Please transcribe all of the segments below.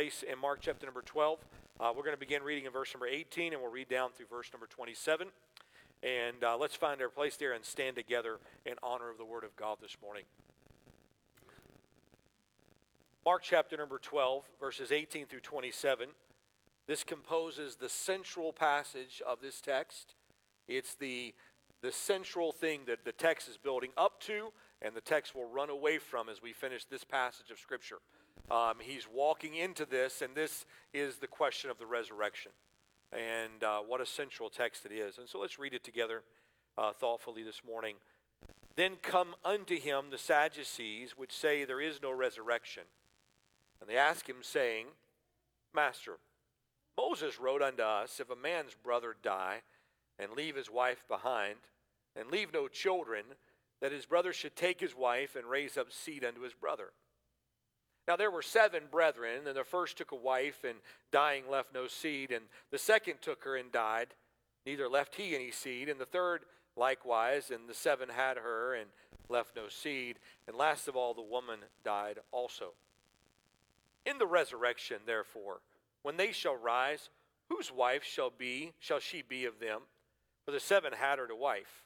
place in Mark chapter number 12. Uh, we're going to begin reading in verse number 18, and we'll read down through verse number 27. And uh, let's find our place there and stand together in honor of the Word of God this morning. Mark chapter number 12, verses 18 through 27. This composes the central passage of this text. It's the, the central thing that the text is building up to, and the text will run away from as we finish this passage of Scripture. Um, he's walking into this, and this is the question of the resurrection. And uh, what a central text it is. And so let's read it together uh, thoughtfully this morning. Then come unto him the Sadducees, which say there is no resurrection. And they ask him, saying, Master, Moses wrote unto us, if a man's brother die, and leave his wife behind, and leave no children, that his brother should take his wife and raise up seed unto his brother. Now there were seven brethren, and the first took a wife, and dying left no seed, and the second took her and died, neither left he any seed, and the third likewise, and the seven had her and left no seed, and last of all the woman died also. In the resurrection, therefore, when they shall rise, whose wife shall be shall she be of them? For the seven had her to wife.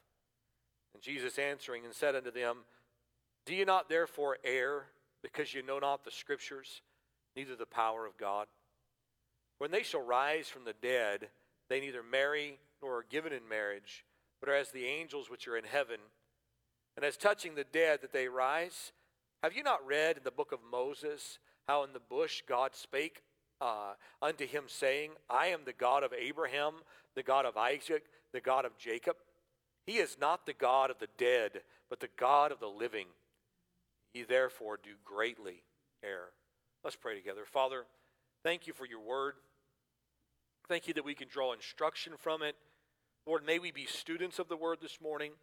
And Jesus answering and said unto them, Do ye not therefore err, because you know not the scriptures, neither the power of God? When they shall rise from the dead, they neither marry nor are given in marriage, but are as the angels which are in heaven. And as touching the dead that they rise, have you not read in the book of Moses how in the bush God spake uh, unto him, saying, I am the God of Abraham, the God of Isaac, the God of Jacob? He is not the God of the dead, but the God of the living. Ye therefore do greatly err. Let's pray together. Father, thank you for your word. Thank you that we can draw instruction from it. Lord, may we be students of the word this morning.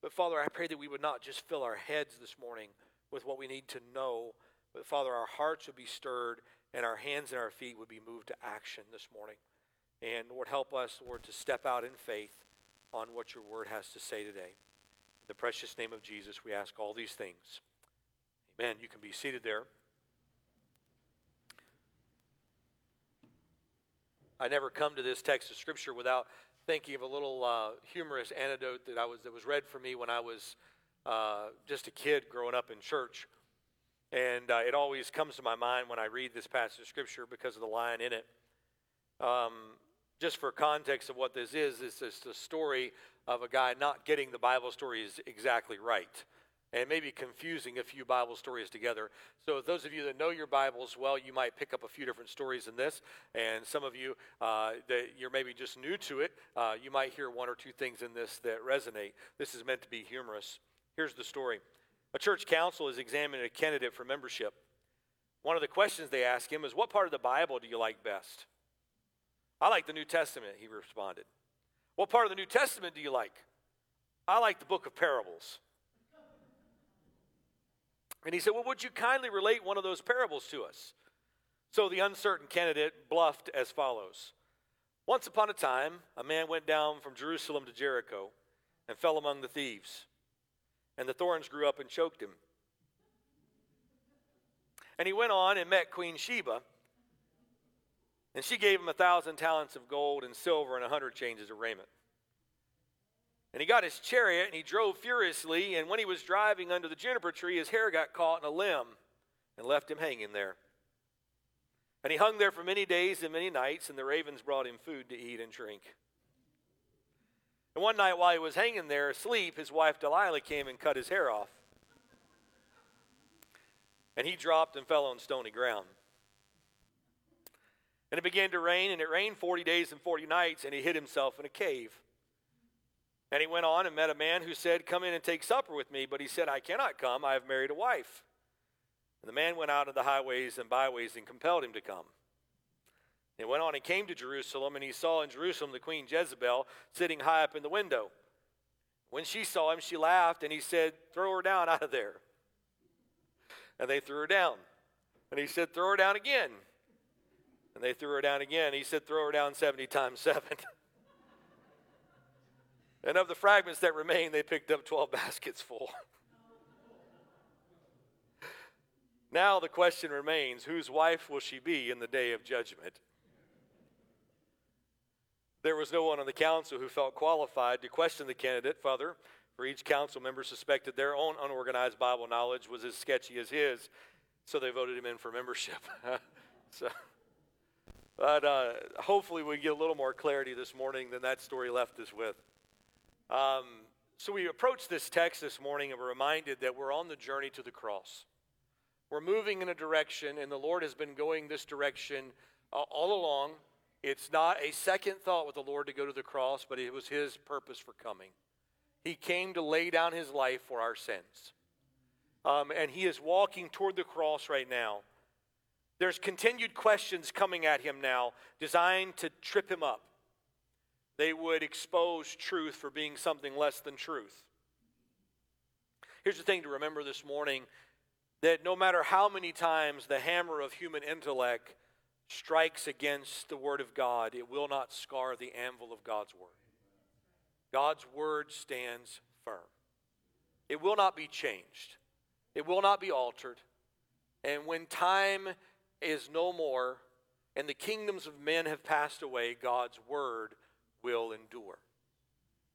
But Father, I pray that we would not just fill our heads this morning with what we need to know, but Father, our hearts would be stirred and our hands and our feet would be moved to action this morning. And Lord, help us, Lord, to step out in faith on what your word has to say today. In the precious name of Jesus, we ask all these things. Amen. You can be seated there. I never come to this text of Scripture without thinking of a little uh, humorous anecdote that I was that was read for me when I was uh, just a kid growing up in church, and uh, it always comes to my mind when I read this passage of Scripture because of the line in it. Um, just for context of what this is, this is the story of a guy not getting the Bible stories exactly right. And maybe confusing a few Bible stories together. So, those of you that know your Bibles well, you might pick up a few different stories in this. And some of you uh, that you're maybe just new to it, uh, you might hear one or two things in this that resonate. This is meant to be humorous. Here's the story A church council is examining a candidate for membership. One of the questions they ask him is, What part of the Bible do you like best? I like the New Testament, he responded. What part of the New Testament do you like? I like the book of parables. And he said, Well, would you kindly relate one of those parables to us? So the uncertain candidate bluffed as follows Once upon a time, a man went down from Jerusalem to Jericho and fell among the thieves, and the thorns grew up and choked him. And he went on and met Queen Sheba and she gave him a thousand talents of gold and silver and a hundred changes of raiment. And he got his chariot and he drove furiously. And when he was driving under the juniper tree, his hair got caught in a limb and left him hanging there. And he hung there for many days and many nights, and the ravens brought him food to eat and drink. And one night while he was hanging there asleep, his wife Delilah came and cut his hair off. And he dropped and fell on stony ground. And it began to rain, and it rained 40 days and 40 nights, and he hid himself in a cave. And he went on and met a man who said, Come in and take supper with me. But he said, I cannot come, I have married a wife. And the man went out of the highways and byways and compelled him to come. And He went on and came to Jerusalem, and he saw in Jerusalem the queen Jezebel sitting high up in the window. When she saw him, she laughed, and he said, Throw her down out of there. And they threw her down. And he said, Throw her down again. And they threw her down again. He said, Throw her down 70 times 7. and of the fragments that remained, they picked up 12 baskets full. Now the question remains whose wife will she be in the day of judgment? There was no one on the council who felt qualified to question the candidate. Father, for each council member suspected their own unorganized Bible knowledge was as sketchy as his, so they voted him in for membership. so, but uh, hopefully, we get a little more clarity this morning than that story left us with. Um, so, we approach this text this morning and we're reminded that we're on the journey to the cross. We're moving in a direction, and the Lord has been going this direction uh, all along. It's not a second thought with the Lord to go to the cross, but it was His purpose for coming. He came to lay down His life for our sins. Um, and He is walking toward the cross right now. There's continued questions coming at Him now designed to trip Him up. They would expose truth for being something less than truth. Here's the thing to remember this morning that no matter how many times the hammer of human intellect strikes against the Word of God, it will not scar the anvil of God's Word. God's Word stands firm. It will not be changed, it will not be altered. And when time is no more and the kingdoms of men have passed away, God's Word will endure.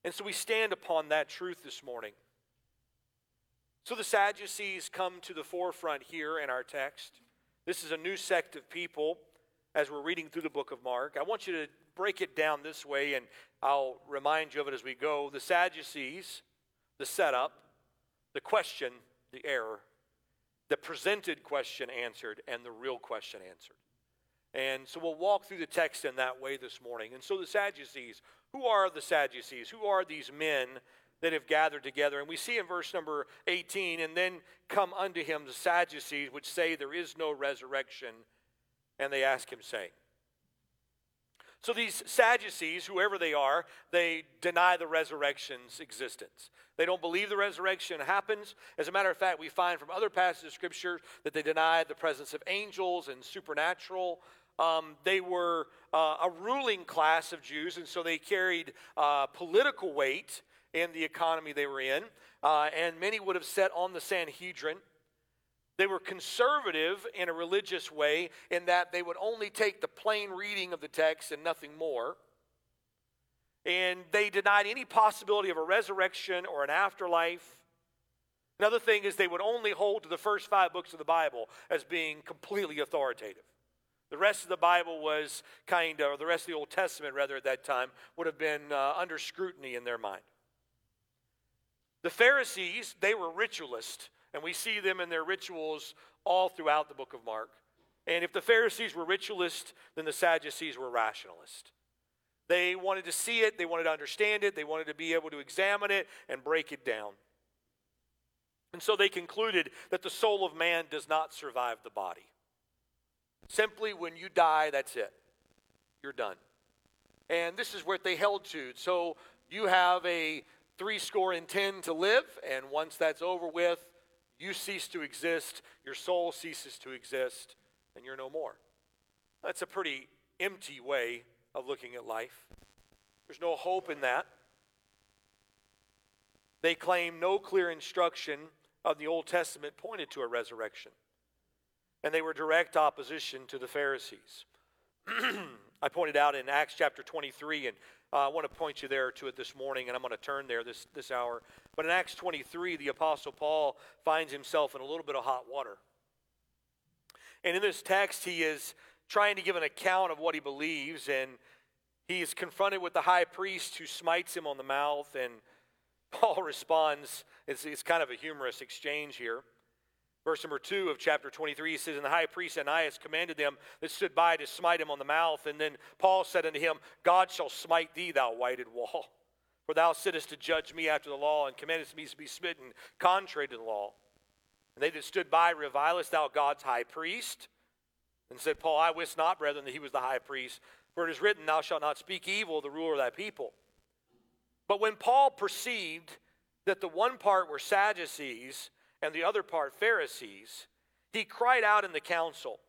And so we stand upon that truth this morning. So the Sadducees come to the forefront here in our text. This is a new sect of people as we're reading through the book of Mark. I want you to break it down this way, and I'll remind you of it as we go. The Sadducees, the setup, the question, the error, the presented question answered, and the real question answered. And so we'll walk through the text in that way this morning. And so the Sadducees, who are the Sadducees? Who are these men that have gathered together? And we see in verse number 18, and then come unto him the Sadducees, which say there is no resurrection and they ask him, saying, so these Sadducees, whoever they are, they deny the resurrection's existence. They don't believe the resurrection happens. As a matter of fact, we find from other passages of Scripture that they deny the presence of angels and supernatural. Um, they were uh, a ruling class of Jews, and so they carried uh, political weight in the economy they were in. Uh, and many would have sat on the Sanhedrin. They were conservative in a religious way in that they would only take the plain reading of the text and nothing more. And they denied any possibility of a resurrection or an afterlife. Another thing is they would only hold to the first five books of the Bible as being completely authoritative. The rest of the Bible was kind of, or the rest of the Old Testament, rather, at that time, would have been uh, under scrutiny in their mind. The Pharisees, they were ritualists. And we see them in their rituals all throughout the book of Mark. And if the Pharisees were ritualists, then the Sadducees were rationalists. They wanted to see it, they wanted to understand it, they wanted to be able to examine it and break it down. And so they concluded that the soul of man does not survive the body. Simply, when you die, that's it. You're done. And this is what they held to. So you have a three score and ten to live, and once that's over with, you cease to exist, your soul ceases to exist, and you're no more. That's a pretty empty way of looking at life. There's no hope in that. They claim no clear instruction of the Old Testament pointed to a resurrection. And they were direct opposition to the Pharisees. I pointed out in Acts chapter 23, and uh, I want to point you there to it this morning, and I'm going to turn there this, this hour. But in Acts 23, the Apostle Paul finds himself in a little bit of hot water. And in this text, he is trying to give an account of what he believes, and he is confronted with the high priest who smites him on the mouth, and Paul responds. It's, it's kind of a humorous exchange here. Verse number two of chapter 23, he says, And the high priest Ananias commanded them that stood by to smite him on the mouth. And then Paul said unto him, God shall smite thee, thou whited wall. For thou sittest to judge me after the law, and commandest me to be smitten contrary to the law. And they that stood by, revilest thou God's high priest? And said Paul, I wist not, brethren, that he was the high priest. For it is written, Thou shalt not speak evil of the ruler of thy people. But when Paul perceived that the one part were Sadducees, and the other part Pharisees, he cried out in the council,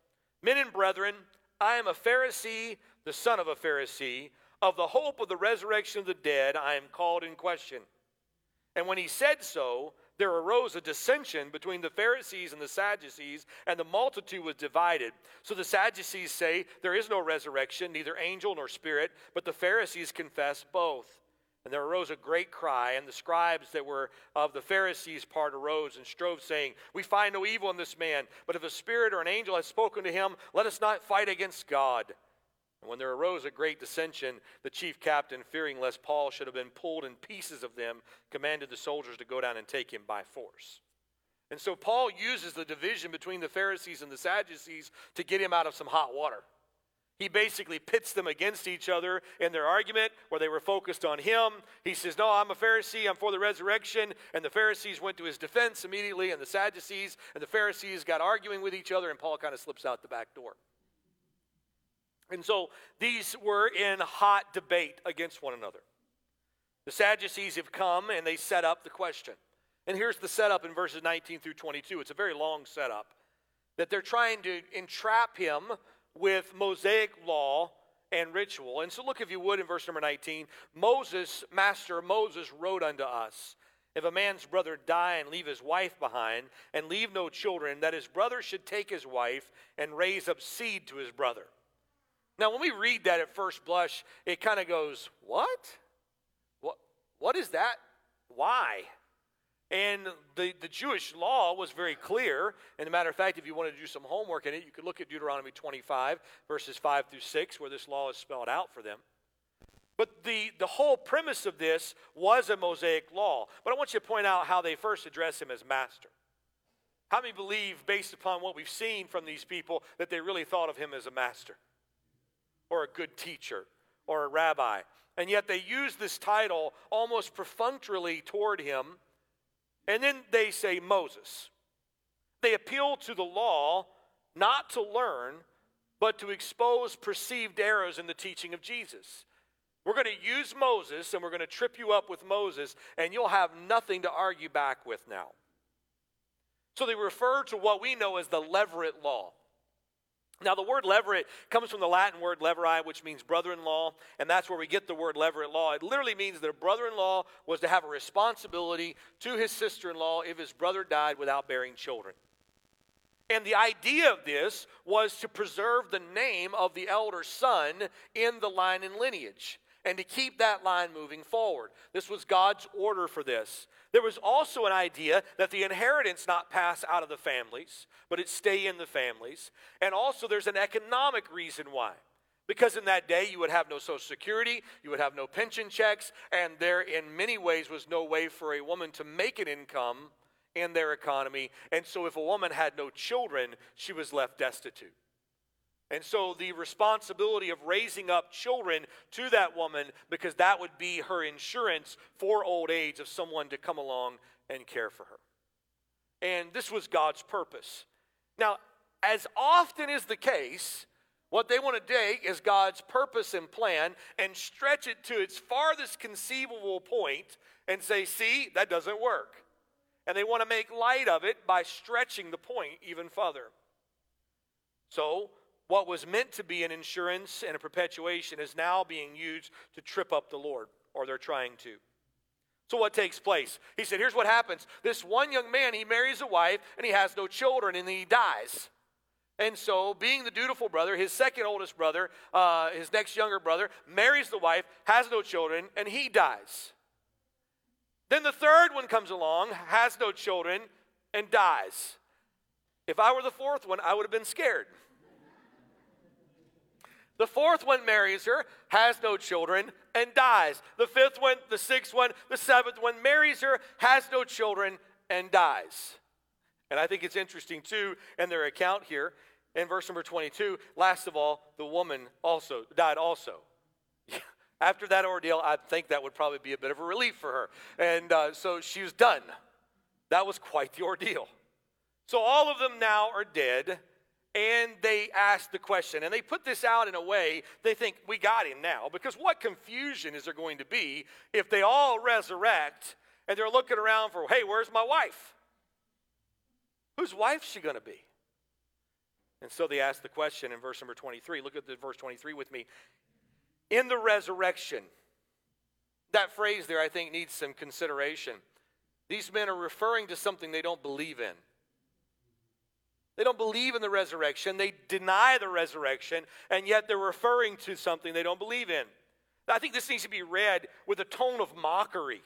Men and brethren, I am a Pharisee, the son of a Pharisee. Of the hope of the resurrection of the dead, I am called in question. And when he said so, there arose a dissension between the Pharisees and the Sadducees, and the multitude was divided. So the Sadducees say there is no resurrection, neither angel nor spirit, but the Pharisees confess both. And there arose a great cry, and the scribes that were of the Pharisees' part arose and strove, saying, We find no evil in this man, but if a spirit or an angel has spoken to him, let us not fight against God. And when there arose a great dissension, the chief captain, fearing lest Paul should have been pulled in pieces of them, commanded the soldiers to go down and take him by force. And so Paul uses the division between the Pharisees and the Sadducees to get him out of some hot water. He basically pits them against each other in their argument where they were focused on him. He says, No, I'm a Pharisee, I'm for the resurrection. And the Pharisees went to his defense immediately, and the Sadducees and the Pharisees got arguing with each other, and Paul kind of slips out the back door. And so these were in hot debate against one another. The Sadducees have come and they set up the question. And here's the setup in verses 19 through 22. It's a very long setup. That they're trying to entrap him with Mosaic law and ritual. And so look, if you would, in verse number 19 Moses, Master Moses, wrote unto us. If a man's brother die and leave his wife behind, and leave no children, that his brother should take his wife and raise up seed to his brother. Now, when we read that at first blush, it kind of goes, What? What, what is that? Why? And the, the Jewish law was very clear. And a matter of fact, if you wanted to do some homework in it, you could look at Deuteronomy 25, verses 5 through 6, where this law is spelled out for them. But the, the whole premise of this was a Mosaic law. But I want you to point out how they first address him as master. How many believe, based upon what we've seen from these people, that they really thought of him as a master? or a good teacher or a rabbi. And yet they use this title almost perfunctorily toward him. And then they say Moses. They appeal to the law not to learn, but to expose perceived errors in the teaching of Jesus. We're going to use Moses and we're going to trip you up with Moses, and you'll have nothing to argue back with now. So they refer to what we know as the Levirate law. Now, the word levirate comes from the Latin word leviri, which means brother in law, and that's where we get the word levirate law. It literally means that a brother in law was to have a responsibility to his sister in law if his brother died without bearing children. And the idea of this was to preserve the name of the elder son in the line and lineage and to keep that line moving forward. This was God's order for this. There was also an idea that the inheritance not pass out of the families, but it stay in the families. And also, there's an economic reason why. Because in that day, you would have no Social Security, you would have no pension checks, and there, in many ways, was no way for a woman to make an income in their economy. And so, if a woman had no children, she was left destitute. And so the responsibility of raising up children to that woman, because that would be her insurance for old age of someone to come along and care for her. And this was God's purpose. Now, as often is the case, what they want to take is God's purpose and plan and stretch it to its farthest conceivable point and say, see, that doesn't work. And they want to make light of it by stretching the point even further. So, what was meant to be an insurance and a perpetuation is now being used to trip up the Lord, or they're trying to. So, what takes place? He said, Here's what happens. This one young man, he marries a wife and he has no children and he dies. And so, being the dutiful brother, his second oldest brother, uh, his next younger brother, marries the wife, has no children, and he dies. Then the third one comes along, has no children, and dies. If I were the fourth one, I would have been scared. The fourth one marries her, has no children, and dies. The fifth one, the sixth one, the seventh one marries her, has no children, and dies. And I think it's interesting, too, in their account here, in verse number 22, last of all, the woman also died also. After that ordeal, I think that would probably be a bit of a relief for her. And uh, so she was done. That was quite the ordeal. So all of them now are dead and they ask the question. And they put this out in a way they think, we got him now. Because what confusion is there going to be if they all resurrect and they're looking around for, hey, where's my wife? Whose wife's she going to be? And so they ask the question in verse number 23. Look at the verse 23 with me. In the resurrection, that phrase there, I think, needs some consideration. These men are referring to something they don't believe in. They don't believe in the resurrection. They deny the resurrection, and yet they're referring to something they don't believe in. I think this needs to be read with a tone of mockery.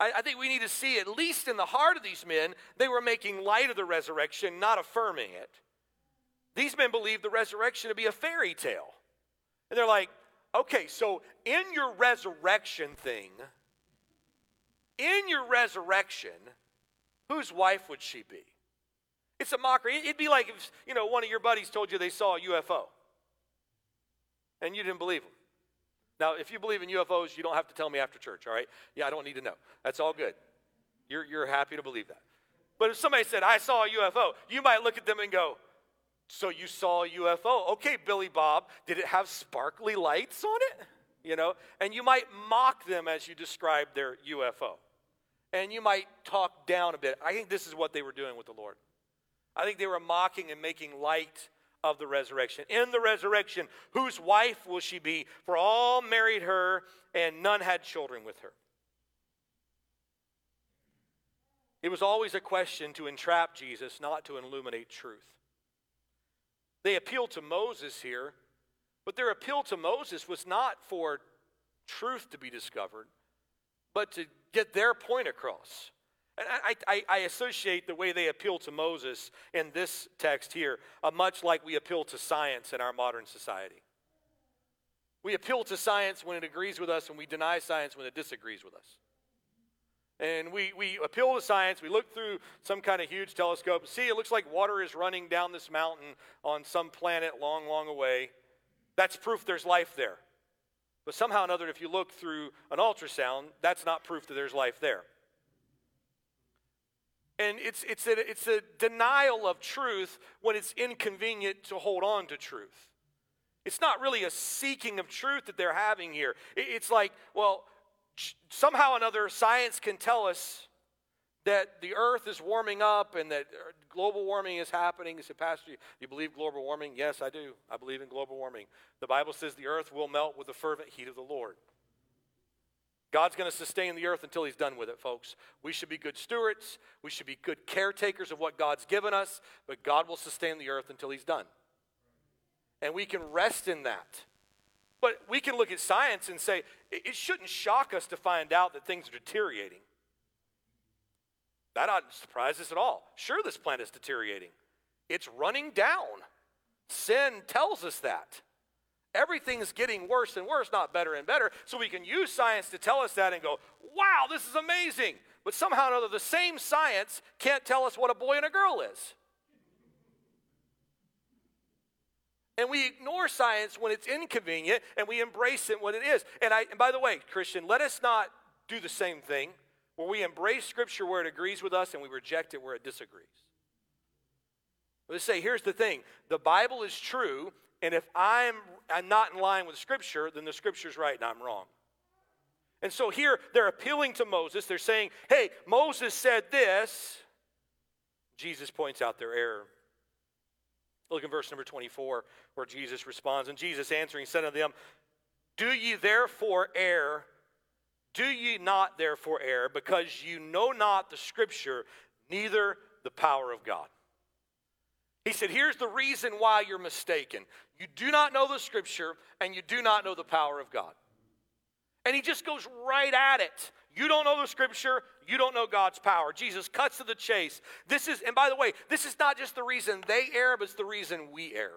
I, I, think we need to see, at least in the heart of these men, they were making light of the resurrection, not affirming it. These men believed the resurrection to be a fairy tale. And they're like, okay, so in your resurrection thing, in your resurrection, whose wife would she be? It's a mockery. It'd be like if, you know, one of your buddies told you they saw a UFO and you didn't believe them. Now, if you believe in UFOs, you don't have to tell me after church, all right? Yeah, I don't need to know. That's all good. You're, you're happy to believe that. But if somebody said, I saw a UFO, you might look at them and go, So you saw a UFO? Okay, Billy Bob, did it have sparkly lights on it? You know, and you might mock them as you describe their UFO. And you might talk down a bit. I think this is what they were doing with the Lord. I think they were mocking and making light of the resurrection. In the resurrection, whose wife will she be? For all married her, and none had children with her. It was always a question to entrap Jesus, not to illuminate truth. They appealed to Moses here, but their appeal to Moses was not for truth to be discovered, but to get their point across. And I, I, I, associate the way they appeal to Moses in this text here uh, much like we appeal to science in our modern society. We appeal to science when it agrees with us, and we deny science when it disagrees with us. And we, we appeal to science. We look through some kind of huge telescope. See, it looks like water is running down this mountain on some planet long, long away. That's proof there's life there. But somehow or another, if you look through an ultrasound, that's not proof that there's life there. And it's, it's, a, it's a denial of truth when it's inconvenient to hold on to truth. It's not really a seeking of truth that they're having here. It's like, well, somehow or another, science can tell us that the earth is warming up and that uh, global warming is happening. Say, Pastor, you believe global warming? Yes, I do. I believe in global warming. The Bible says the earth will melt with the fervent heat of the Lord. God's going to sustain the earth until he's done with it, folks. We should be good stewards. We should be good caretakers of what God's given us, but God will sustain the earth until he's done. And we can rest in that. But we can look at science and say, it shouldn't shock us to find out that things are deteriorating. That oughtn't surprise us at all. Sure, this planet is deteriorating, it's running down. Sin tells us that. Everything's getting worse and worse, not better and better. So we can use science to tell us that and go, wow, this is amazing. But somehow or another, the same science can't tell us what a boy and a girl is. And we ignore science when it's inconvenient and we embrace it when it is. And, I, and by the way, Christian, let us not do the same thing where we embrace Scripture where it agrees with us and we reject it where it disagrees. Let's say, here's the thing the Bible is true, and if I'm, I'm not in line with Scripture, then the Scripture's right and I'm wrong. And so here they're appealing to Moses. They're saying, hey, Moses said this. Jesus points out their error. Look in verse number 24, where Jesus responds. And Jesus answering said unto them, Do ye therefore err? Do ye not therefore err, because you know not the Scripture, neither the power of God? He said, Here's the reason why you're mistaken. You do not know the scripture, and you do not know the power of God. And he just goes right at it. You don't know the scripture, you don't know God's power. Jesus cuts to the chase. This is, and by the way, this is not just the reason they err, but it's the reason we err.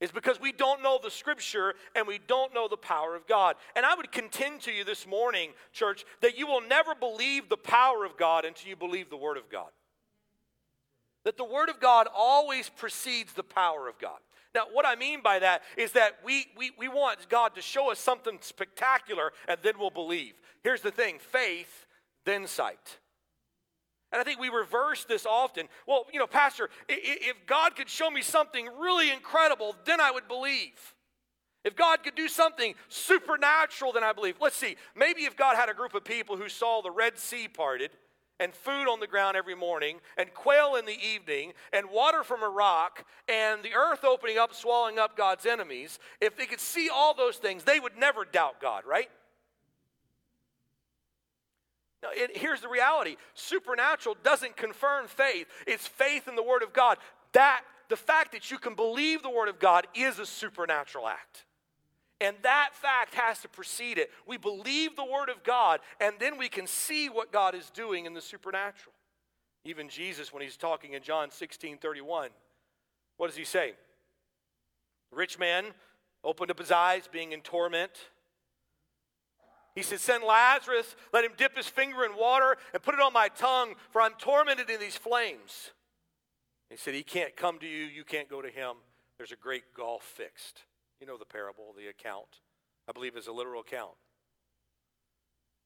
It's because we don't know the scripture and we don't know the power of God. And I would contend to you this morning, church, that you will never believe the power of God until you believe the word of God that the Word of God always precedes the power of God. Now, what I mean by that is that we, we, we want God to show us something spectacular and then we'll believe. Here's the thing faith, then sight. And I think we reverse this often. Well, you know, Pastor, if God could show me something really incredible, then I would believe. If God could do something supernatural, then I believe. Let's see, maybe if God had a group of people who saw the Red Sea parted, and food on the ground every morning, and quail in the evening, and water from a rock, and the earth opening up, swallowing up God's enemies, if they could see all those things, they would never doubt God, right? Now, it, here's the reality supernatural doesn't confirm faith, it's faith in the Word of God. That, the fact that you can believe the Word of God is a supernatural act. And that fact has to precede it. We believe the Word of God, and then we can see what God is doing in the supernatural. Even Jesus, when he's talking in John 16 31, what does he say? The rich man opened up his eyes, being in torment. He said, Send Lazarus, let him dip his finger in water and put it on my tongue, for I'm tormented in these flames. He said, He can't come to you, you can't go to him. There's a great gulf fixed. You know the parable, the account. I believe is a literal account.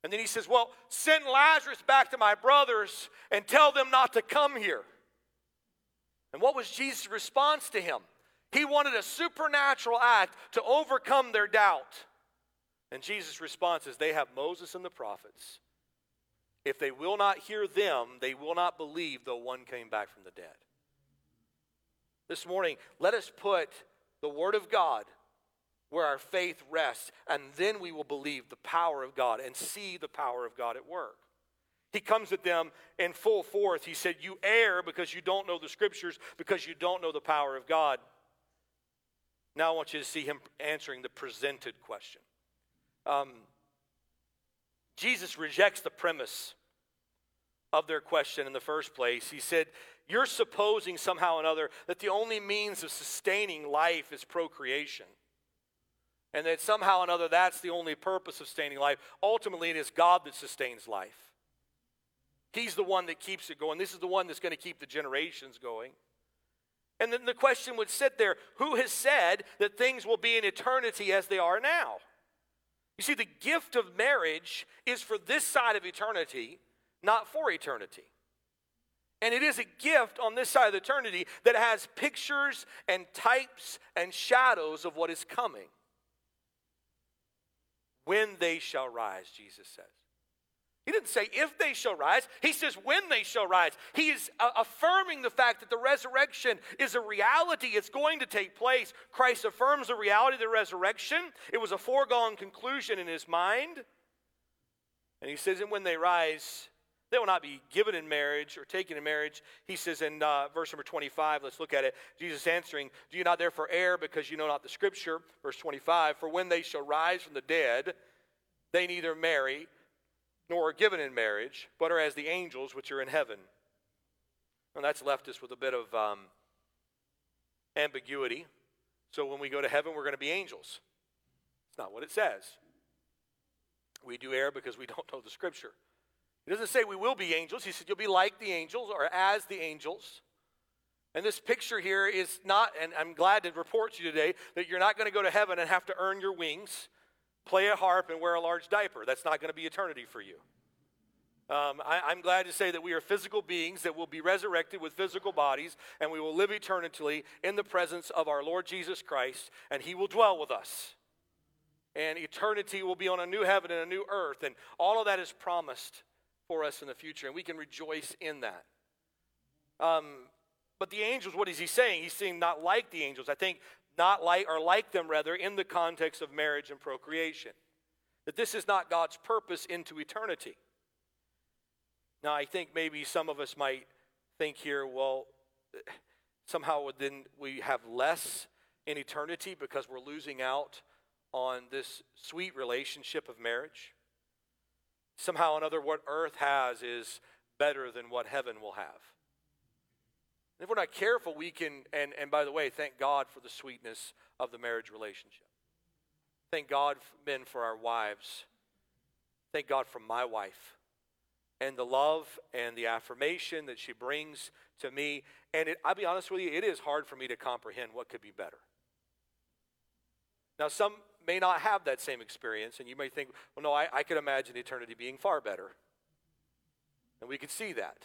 And then he says, Well, send Lazarus back to my brothers and tell them not to come here. And what was Jesus' response to him? He wanted a supernatural act to overcome their doubt. And Jesus' response is, They have Moses and the prophets. If they will not hear them, they will not believe though one came back from the dead. This morning, let us put the Word of God where our faith rests, and then we will believe the power of God and see the power of God at work. He comes at them in full force. He said, You err because you don't know the scriptures, because you don't know the power of God. Now I want you to see him answering the presented question. Um, Jesus rejects the premise of their question in the first place. He said, You're supposing somehow or another that the only means of sustaining life is procreation. And that somehow or another that's the only purpose of sustaining life. Ultimately, it is God that sustains life. He's the one that keeps it going. This is the one that's going to keep the generations going. And then the question would sit there who has said that things will be in eternity as they are now? You see, the gift of marriage is for this side of eternity, not for eternity. And it is a gift on this side of eternity that has pictures and types and shadows of what is coming. When they shall rise, Jesus says. He didn't say if they shall rise. He says when they shall rise. He is uh, affirming the fact that the resurrection is a reality. It's going to take place. Christ affirms the reality of the resurrection. It was a foregone conclusion in his mind. And he says, and when they rise, they will not be given in marriage or taken in marriage. He says in uh, verse number 25, let's look at it. Jesus answering, Do you not therefore err because you know not the scripture? Verse 25, For when they shall rise from the dead, they neither marry nor are given in marriage, but are as the angels which are in heaven. And that's left us with a bit of um, ambiguity. So when we go to heaven, we're going to be angels. It's not what it says. We do err because we don't know the scripture. He doesn't say we will be angels. He said you'll be like the angels or as the angels. And this picture here is not, and I'm glad to report to you today that you're not going to go to heaven and have to earn your wings play a harp and wear a large diaper. That's not going to be eternity for you. Um, I, am glad to say that we are physical beings that will be resurrected with physical bodies, and we will live eternally in the presence of our Lord Jesus Christ, and He will dwell with us. And eternity will be on a new heaven and a new earth, and all of that is promised for us in the future, and we can rejoice in that. Um, but the angels, what is he saying? He's saying not like the angels. I think not like, or like them rather, in the context of marriage and procreation. That this is not God's purpose into eternity. Now, I think maybe some of us might think here, well, somehow then we have less in eternity because we're losing out on this sweet relationship of marriage. Somehow, or another, what earth has is better than what heaven will have. If we're not careful, we can, and, and by the way, thank God for the sweetness of the marriage relationship. Thank God, men, for our wives. Thank God for my wife and the love and the affirmation that she brings to me. And it, I'll be honest with you, it is hard for me to comprehend what could be better. Now, some may not have that same experience, and you may think, well, no, I, I could imagine eternity being far better. And we could see that.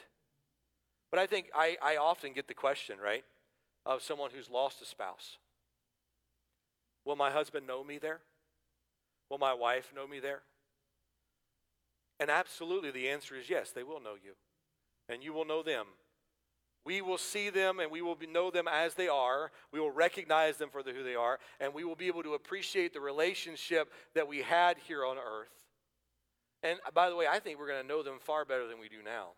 But I think I, I often get the question, right, of someone who's lost a spouse Will my husband know me there? Will my wife know me there? And absolutely the answer is yes, they will know you. And you will know them. We will see them and we will know them as they are. We will recognize them for who they are. And we will be able to appreciate the relationship that we had here on earth. And uh, by the way, I think we're going to know them far better than we do now.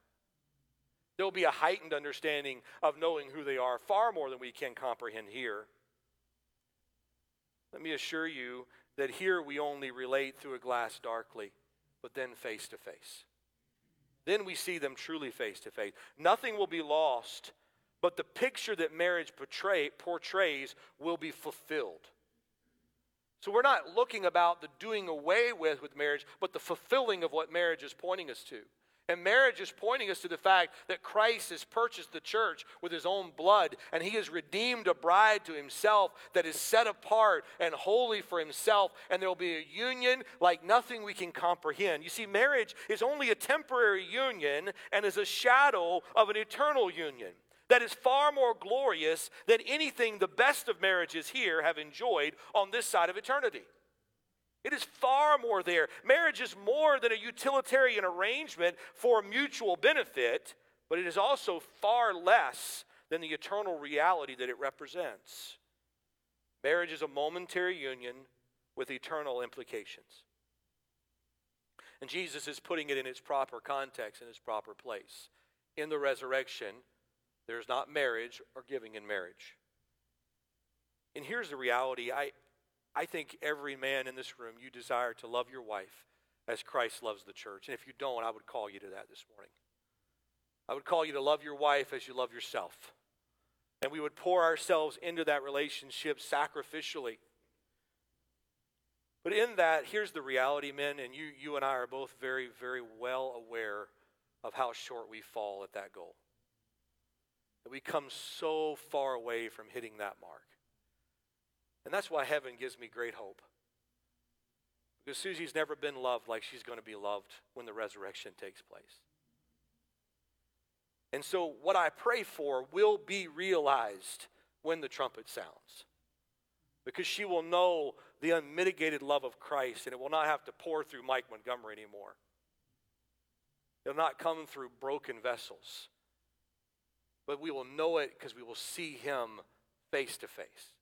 There'll be a heightened understanding of knowing who they are, far more than we can comprehend here. Let me assure you that here we only relate through a glass darkly, but then face to face. Then we see them truly face to face. Nothing will be lost, but the picture that marriage portray, portrays will be fulfilled. So we're not looking about the doing away with with marriage, but the fulfilling of what marriage is pointing us to. And marriage is pointing us to the fact that Christ has purchased the church with his own blood, and he has redeemed a bride to himself that is set apart and holy for himself, and there will be a union like nothing we can comprehend. You see, marriage is only a temporary union and is a shadow of an eternal union that is far more glorious than anything the best of marriages here have enjoyed on this side of eternity. It is far more there. Marriage is more than a utilitarian arrangement for mutual benefit, but it is also far less than the eternal reality that it represents. Marriage is a momentary union with eternal implications. And Jesus is putting it in its proper context, in its proper place. In the resurrection, there's not marriage or giving in marriage. And here's the reality I, I think every man in this room, you desire to love your wife as Christ loves the church. And if you don't, I would call you to that this morning. I would call you to love your wife as you love yourself. And we would pour ourselves into that relationship sacrificially. But in that, here's the reality, men, and you, you and I are both very, very well aware of how short we fall at that goal that we come so far away from hitting that mark. And that's why heaven gives me great hope. Because Susie's never been loved like she's going to be loved when the resurrection takes place. And so, what I pray for will be realized when the trumpet sounds. Because she will know the unmitigated love of Christ and it will not have to pour through Mike Montgomery anymore. It'll not come through broken vessels but we will know it because we will see him face to face.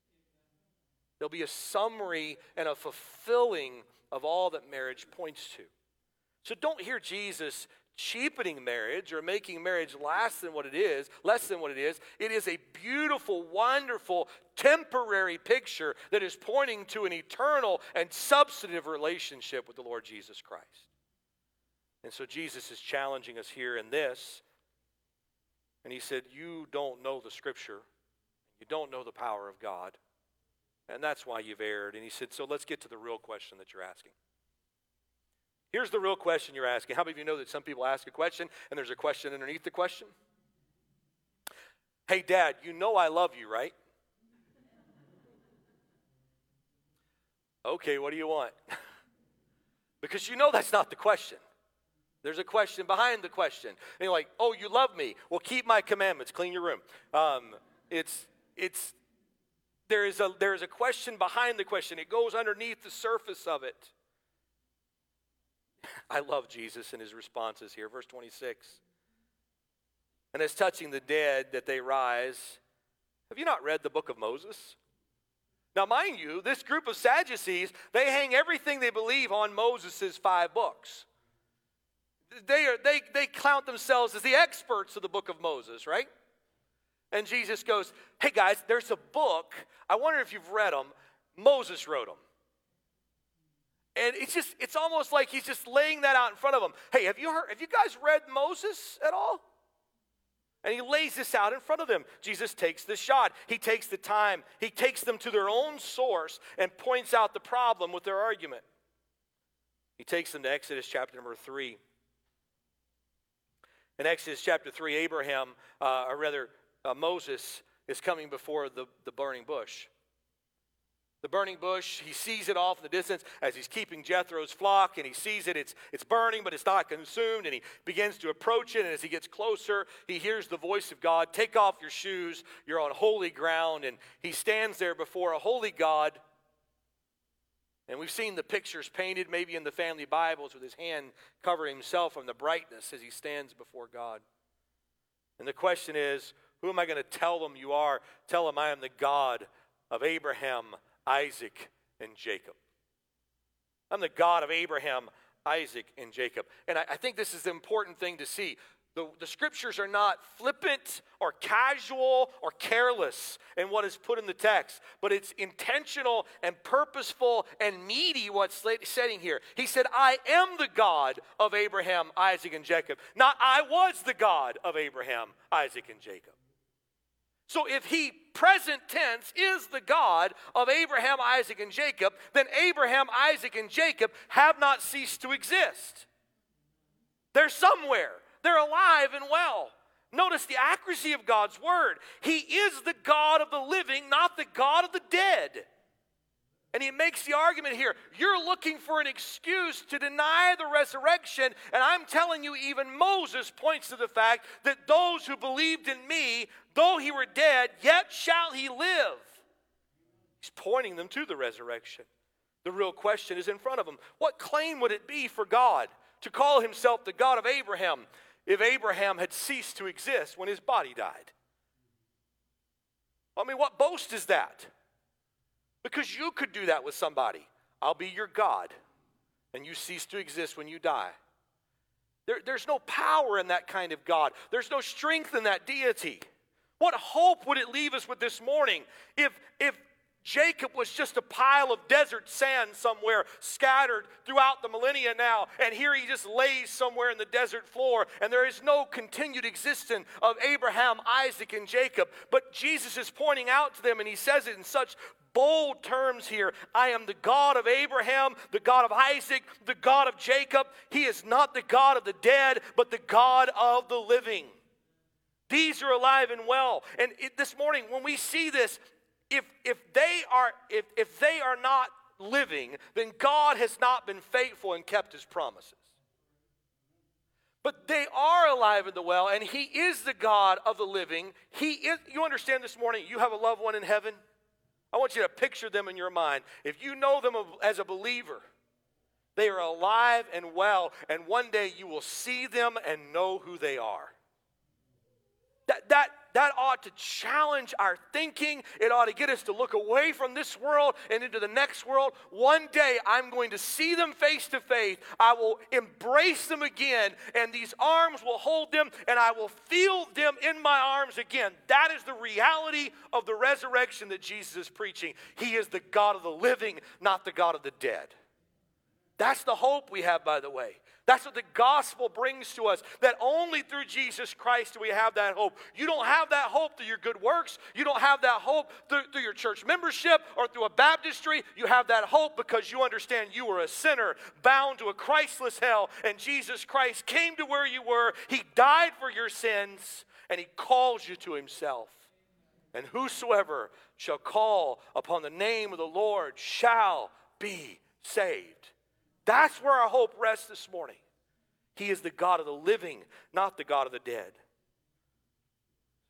There'll be a summary and a fulfilling of all that marriage points to. So don't hear Jesus cheapening marriage or making marriage less than what it is, less than what it is. It is a beautiful, wonderful, temporary picture that is pointing to an eternal and substantive relationship with the Lord Jesus Christ. And so Jesus is challenging us here in this and he said, You don't know the scripture, you don't know the power of God, and that's why you've erred. And he said, So let's get to the real question that you're asking. Here's the real question you're asking. How many of you know that some people ask a question and there's a question underneath the question? Hey, Dad, you know I love you, right? Okay, what do you want? because you know that's not the question. There's a question behind the question. And you're like, oh, you love me. Well, keep my commandments, clean your room. Um, it's, it's, there is, a, there is a question behind the question, it goes underneath the surface of it. I love Jesus and his responses here. Verse 26. And as touching the dead that they rise, have you not read the book of Moses? Now, mind you, this group of Sadducees, they hang everything they believe on Moses' five books they, are, they, they count themselves as the experts of the book of Moses, right? And Jesus goes, Hey guys, there's a book. I wonder if you've read them. Moses wrote them. And it's just, it's almost like he's just laying that out in front of them. Hey, have you heard, have you guys read Moses at all? And he lays this out in front of them. Jesus takes the shot. He takes the time. He takes them to their own source and points out the problem with their argument. He takes them to Exodus chapter number 3. In Exodus chapter 3, Abraham, uh, or rather, uh, Moses is coming before the, the burning bush. The burning bush, he sees it off in the distance as he's keeping Jethro's flock, and he sees it, it's, it's burning, but it's not consumed, and he begins to approach it. And as he gets closer, he hears the voice of God Take off your shoes, you're on holy ground. And he stands there before a holy God and we've seen the pictures painted maybe in the family Bibles with his hand covering himself from the brightness as he stands before God. And the question is who am I going to tell them you are? Tell them I am the God of Abraham, Isaac, and Jacob. I'm the God of Abraham, Isaac, and Jacob. And I, I think this is the important thing to see. The, the, scriptures are not flippant or casual or careless in what is put in the text, but it's intentional and purposeful and meaty what's setting here. He said, I am the God of Abraham, Isaac, and Jacob. Not I was the God of Abraham, Isaac, and Jacob. So if he, present tense, is the God of Abraham, Isaac, and Jacob, then Abraham, Isaac, and Jacob have not ceased to exist. They're somewhere. They're alive and well. Notice the accuracy of God's word. He is the God of the living, not the God of the dead. And he makes the argument here you're looking for an excuse to deny the resurrection. And I'm telling you, even Moses points to the fact that those who believed in me, though he were dead, yet shall he live. He's pointing them to the resurrection. The real question is in front of them. What claim would it be for God to call himself the God of Abraham, if Abraham had ceased to exist when his body died. I mean, what boast is that? Because you could do that with somebody. I'll be your God, and you cease to exist when you die. There, there's no power in that kind of God, there's no strength in that deity. What hope would it leave us with this morning if, if Jacob was just a pile of desert sand somewhere scattered throughout the millennia now. And here he just lays somewhere in the desert floor, and there is no continued existence of Abraham, Isaac, and Jacob. But Jesus is pointing out to them, and he says it in such bold terms here I am the God of Abraham, the God of Isaac, the God of Jacob. He is not the God of the dead, but the God of the living. These are alive and well. And it, this morning, when we see this, if, if, they are, if, if they are not living, then God has not been faithful and kept his promises. But they are alive in the well, and he is the God of the living. He is, you understand this morning, you have a loved one in heaven. I want you to picture them in your mind. If you know them as a believer, they are alive and well, and one day you will see them and know who they are. That, that, that ought to challenge our thinking. It ought to get us to look away from this world and into the next world. One day I'm going to see them face to face. I will embrace them again, and these arms will hold them, and I will feel them in my arms again. That is the reality of the resurrection that Jesus is preaching. He is the God of the living, not the God of the dead. That's the hope we have, by the way. That's what the gospel brings to us. That only through Jesus Christ do we have that hope. You don't have that hope through your good works. You don't have that hope through, through your church membership or through a baptistry. You have that hope because you understand you are a sinner bound to a Christless hell. And Jesus Christ came to where you were. He died for your sins and He calls you to Himself. And whosoever shall call upon the name of the Lord shall be saved. That's where our hope rests this morning. He is the God of the living, not the God of the dead.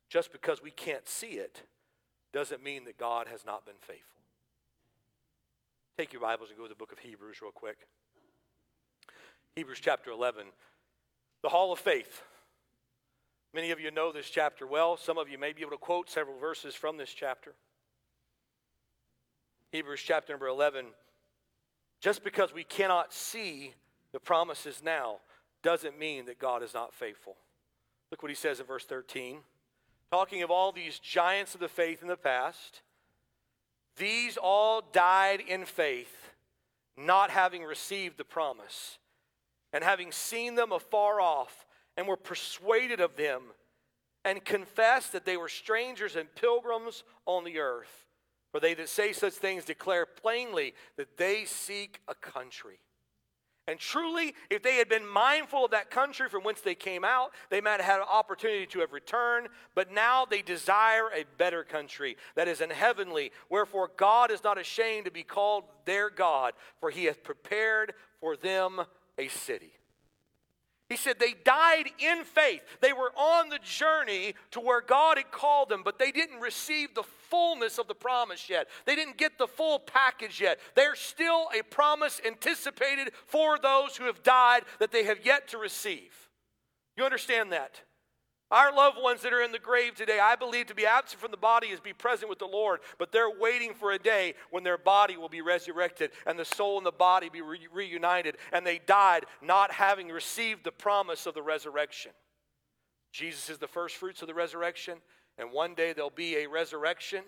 Just because we can't see it doesn't mean that God has not been faithful. Take your Bibles and go to the book of Hebrews real quick. Hebrews chapter 11, the hall of faith. Many of you know this chapter well. Some of you may be able to quote several verses from this chapter. Hebrews chapter number 11 just because we cannot see the promises now doesn't mean that God is not faithful. Look what he says in verse 13. Talking of all these giants of the faith in the past, these all died in faith, not having received the promise, and having seen them afar off, and were persuaded of them, and confessed that they were strangers and pilgrims on the earth. For they that say such things declare plainly that they seek a country. And truly, if they had been mindful of that country from whence they came out, they might have had an opportunity to have returned. But now they desire a better country that is in heavenly. Wherefore, God is not ashamed to be called their God, for he hath prepared for them a city. He said they died in faith. They were on the journey to where God had called them, but they didn't receive the fullness of the promise yet. They didn't get the full package yet. There's still a promise anticipated for those who have died that they have yet to receive. You understand that? Our loved ones that are in the grave today, I believe to be absent from the body is be present with the Lord, but they're waiting for a day when their body will be resurrected and the soul and the body be re- reunited, and they died not having received the promise of the resurrection. Jesus is the first fruits of the resurrection, and one day there'll be a resurrection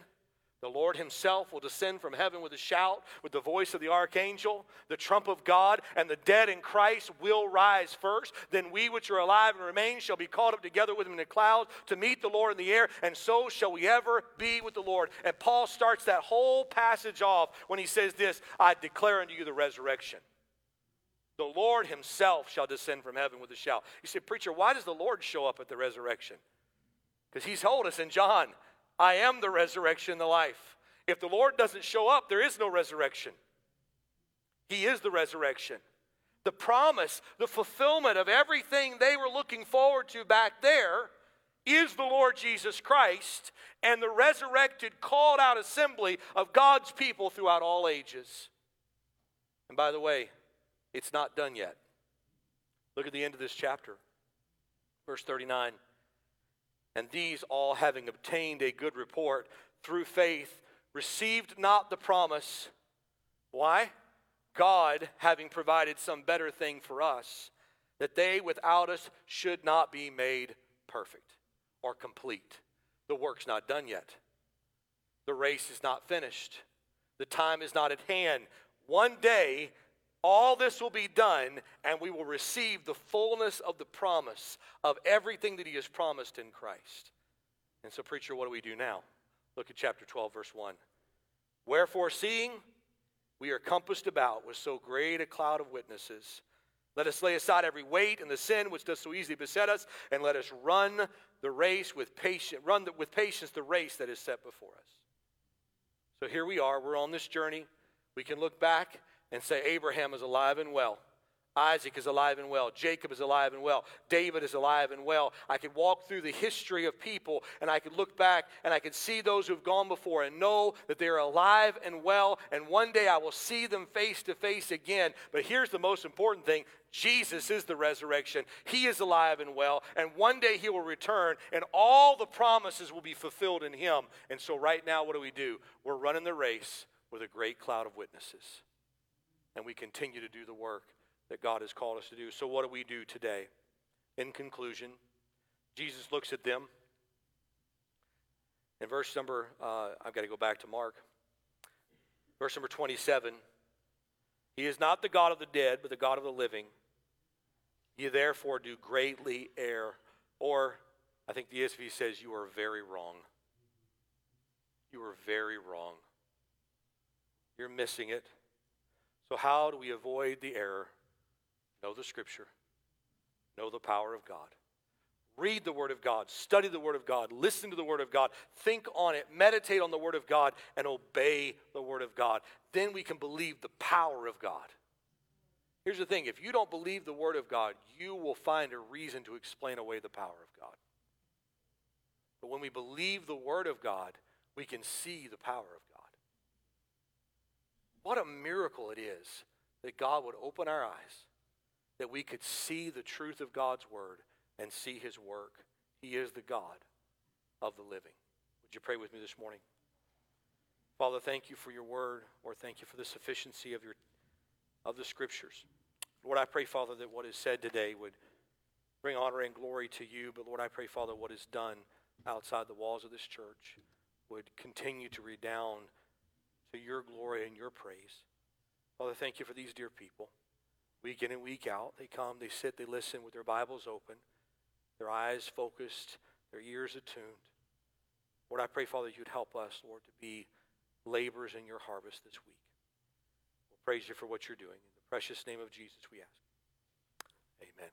the Lord Himself will descend from heaven with a shout, with the voice of the archangel, the trump of God, and the dead in Christ will rise first. Then we which are alive and remain shall be caught up together with Him in the clouds to meet the Lord in the air, and so shall we ever be with the Lord. And Paul starts that whole passage off when he says this I declare unto you the resurrection. The Lord Himself shall descend from heaven with a shout. You say, Preacher, why does the Lord show up at the resurrection? Because He's told us in John I am the resurrection the life. If the Lord doesn't show up, there is no resurrection. He is the resurrection. The promise, the fulfillment of everything they were looking forward to back there is the Lord Jesus Christ and the resurrected, called out assembly of God's people throughout all ages. And by the way, it's not done yet. Look at the end of this chapter, verse 39. And these all, having obtained a good report through faith, received not the promise. Why? God having provided some better thing for us, that they without us should not be made perfect or complete. The work's not done yet. The race is not finished. The time is not at hand. One day, all this will be done, and we will receive the fullness of the promise of everything that He has promised in Christ. And so, preacher, what do we do now? Look at chapter 12, verse 1. Wherefore, seeing we are compassed about with so great a cloud of witnesses, let us lay aside every weight and the sin which does so easily beset us, and let us run the race with patience, run the, with patience the race that is set before us. So here we are. We're on this journey. We can look back and say, Abraham is alive and well. Isaac is alive and well. Jacob is alive and well. David is alive and well. I could walk through the history of people and I could look back and I could see those who've gone before and know that they're alive and well. And one day I will see them face to face again. But here's the most important thing Jesus is the resurrection. He is alive and well. And one day he will return and all the promises will be fulfilled in him. And so right now, what do we do? We're running the race with a great cloud of witnesses and we continue to do the work that God has called us to do. So, what do we do today? In conclusion, Jesus looks at them. In verse number, uh, I've got to go back to Mark. Verse number 27 He is not the God of the dead, but the God of the living. You therefore do greatly err. Or, I think the ESV says, you are very wrong. You are very wrong. You're missing it. So, how do we avoid the error? Know the Scripture, know the power of God. Read the Word of God, study the Word of God, listen to the Word of God, think on it, meditate on the Word of God, and obey the Word of God. Then we can believe the power of God. Here's the thing if you don't believe the Word of God, you will find a reason to explain away the power of God. But when we believe the Word of God, we can see the power of God. What a miracle it is that God would open our eyes, that we could see the truth of God's word and see his work. He is the God of the living. Would you pray with me this morning? Father, thank you for your word, or thank you for the sufficiency of your of the scriptures. Lord, I pray, Father, that what is said today would bring honor and glory to you. But Lord, I pray, Father, what is done outside the walls of this church would continue to redound to your glory and your praise. Father, thank you for these dear people. Week in and week out, they come, they sit, they listen with their Bibles open, their eyes focused, their ears attuned. Lord, I pray, Father, you'd help us, Lord, to be laborers in your harvest this week. We'll praise you for what you're doing. In the precious name of Jesus, we ask. Amen.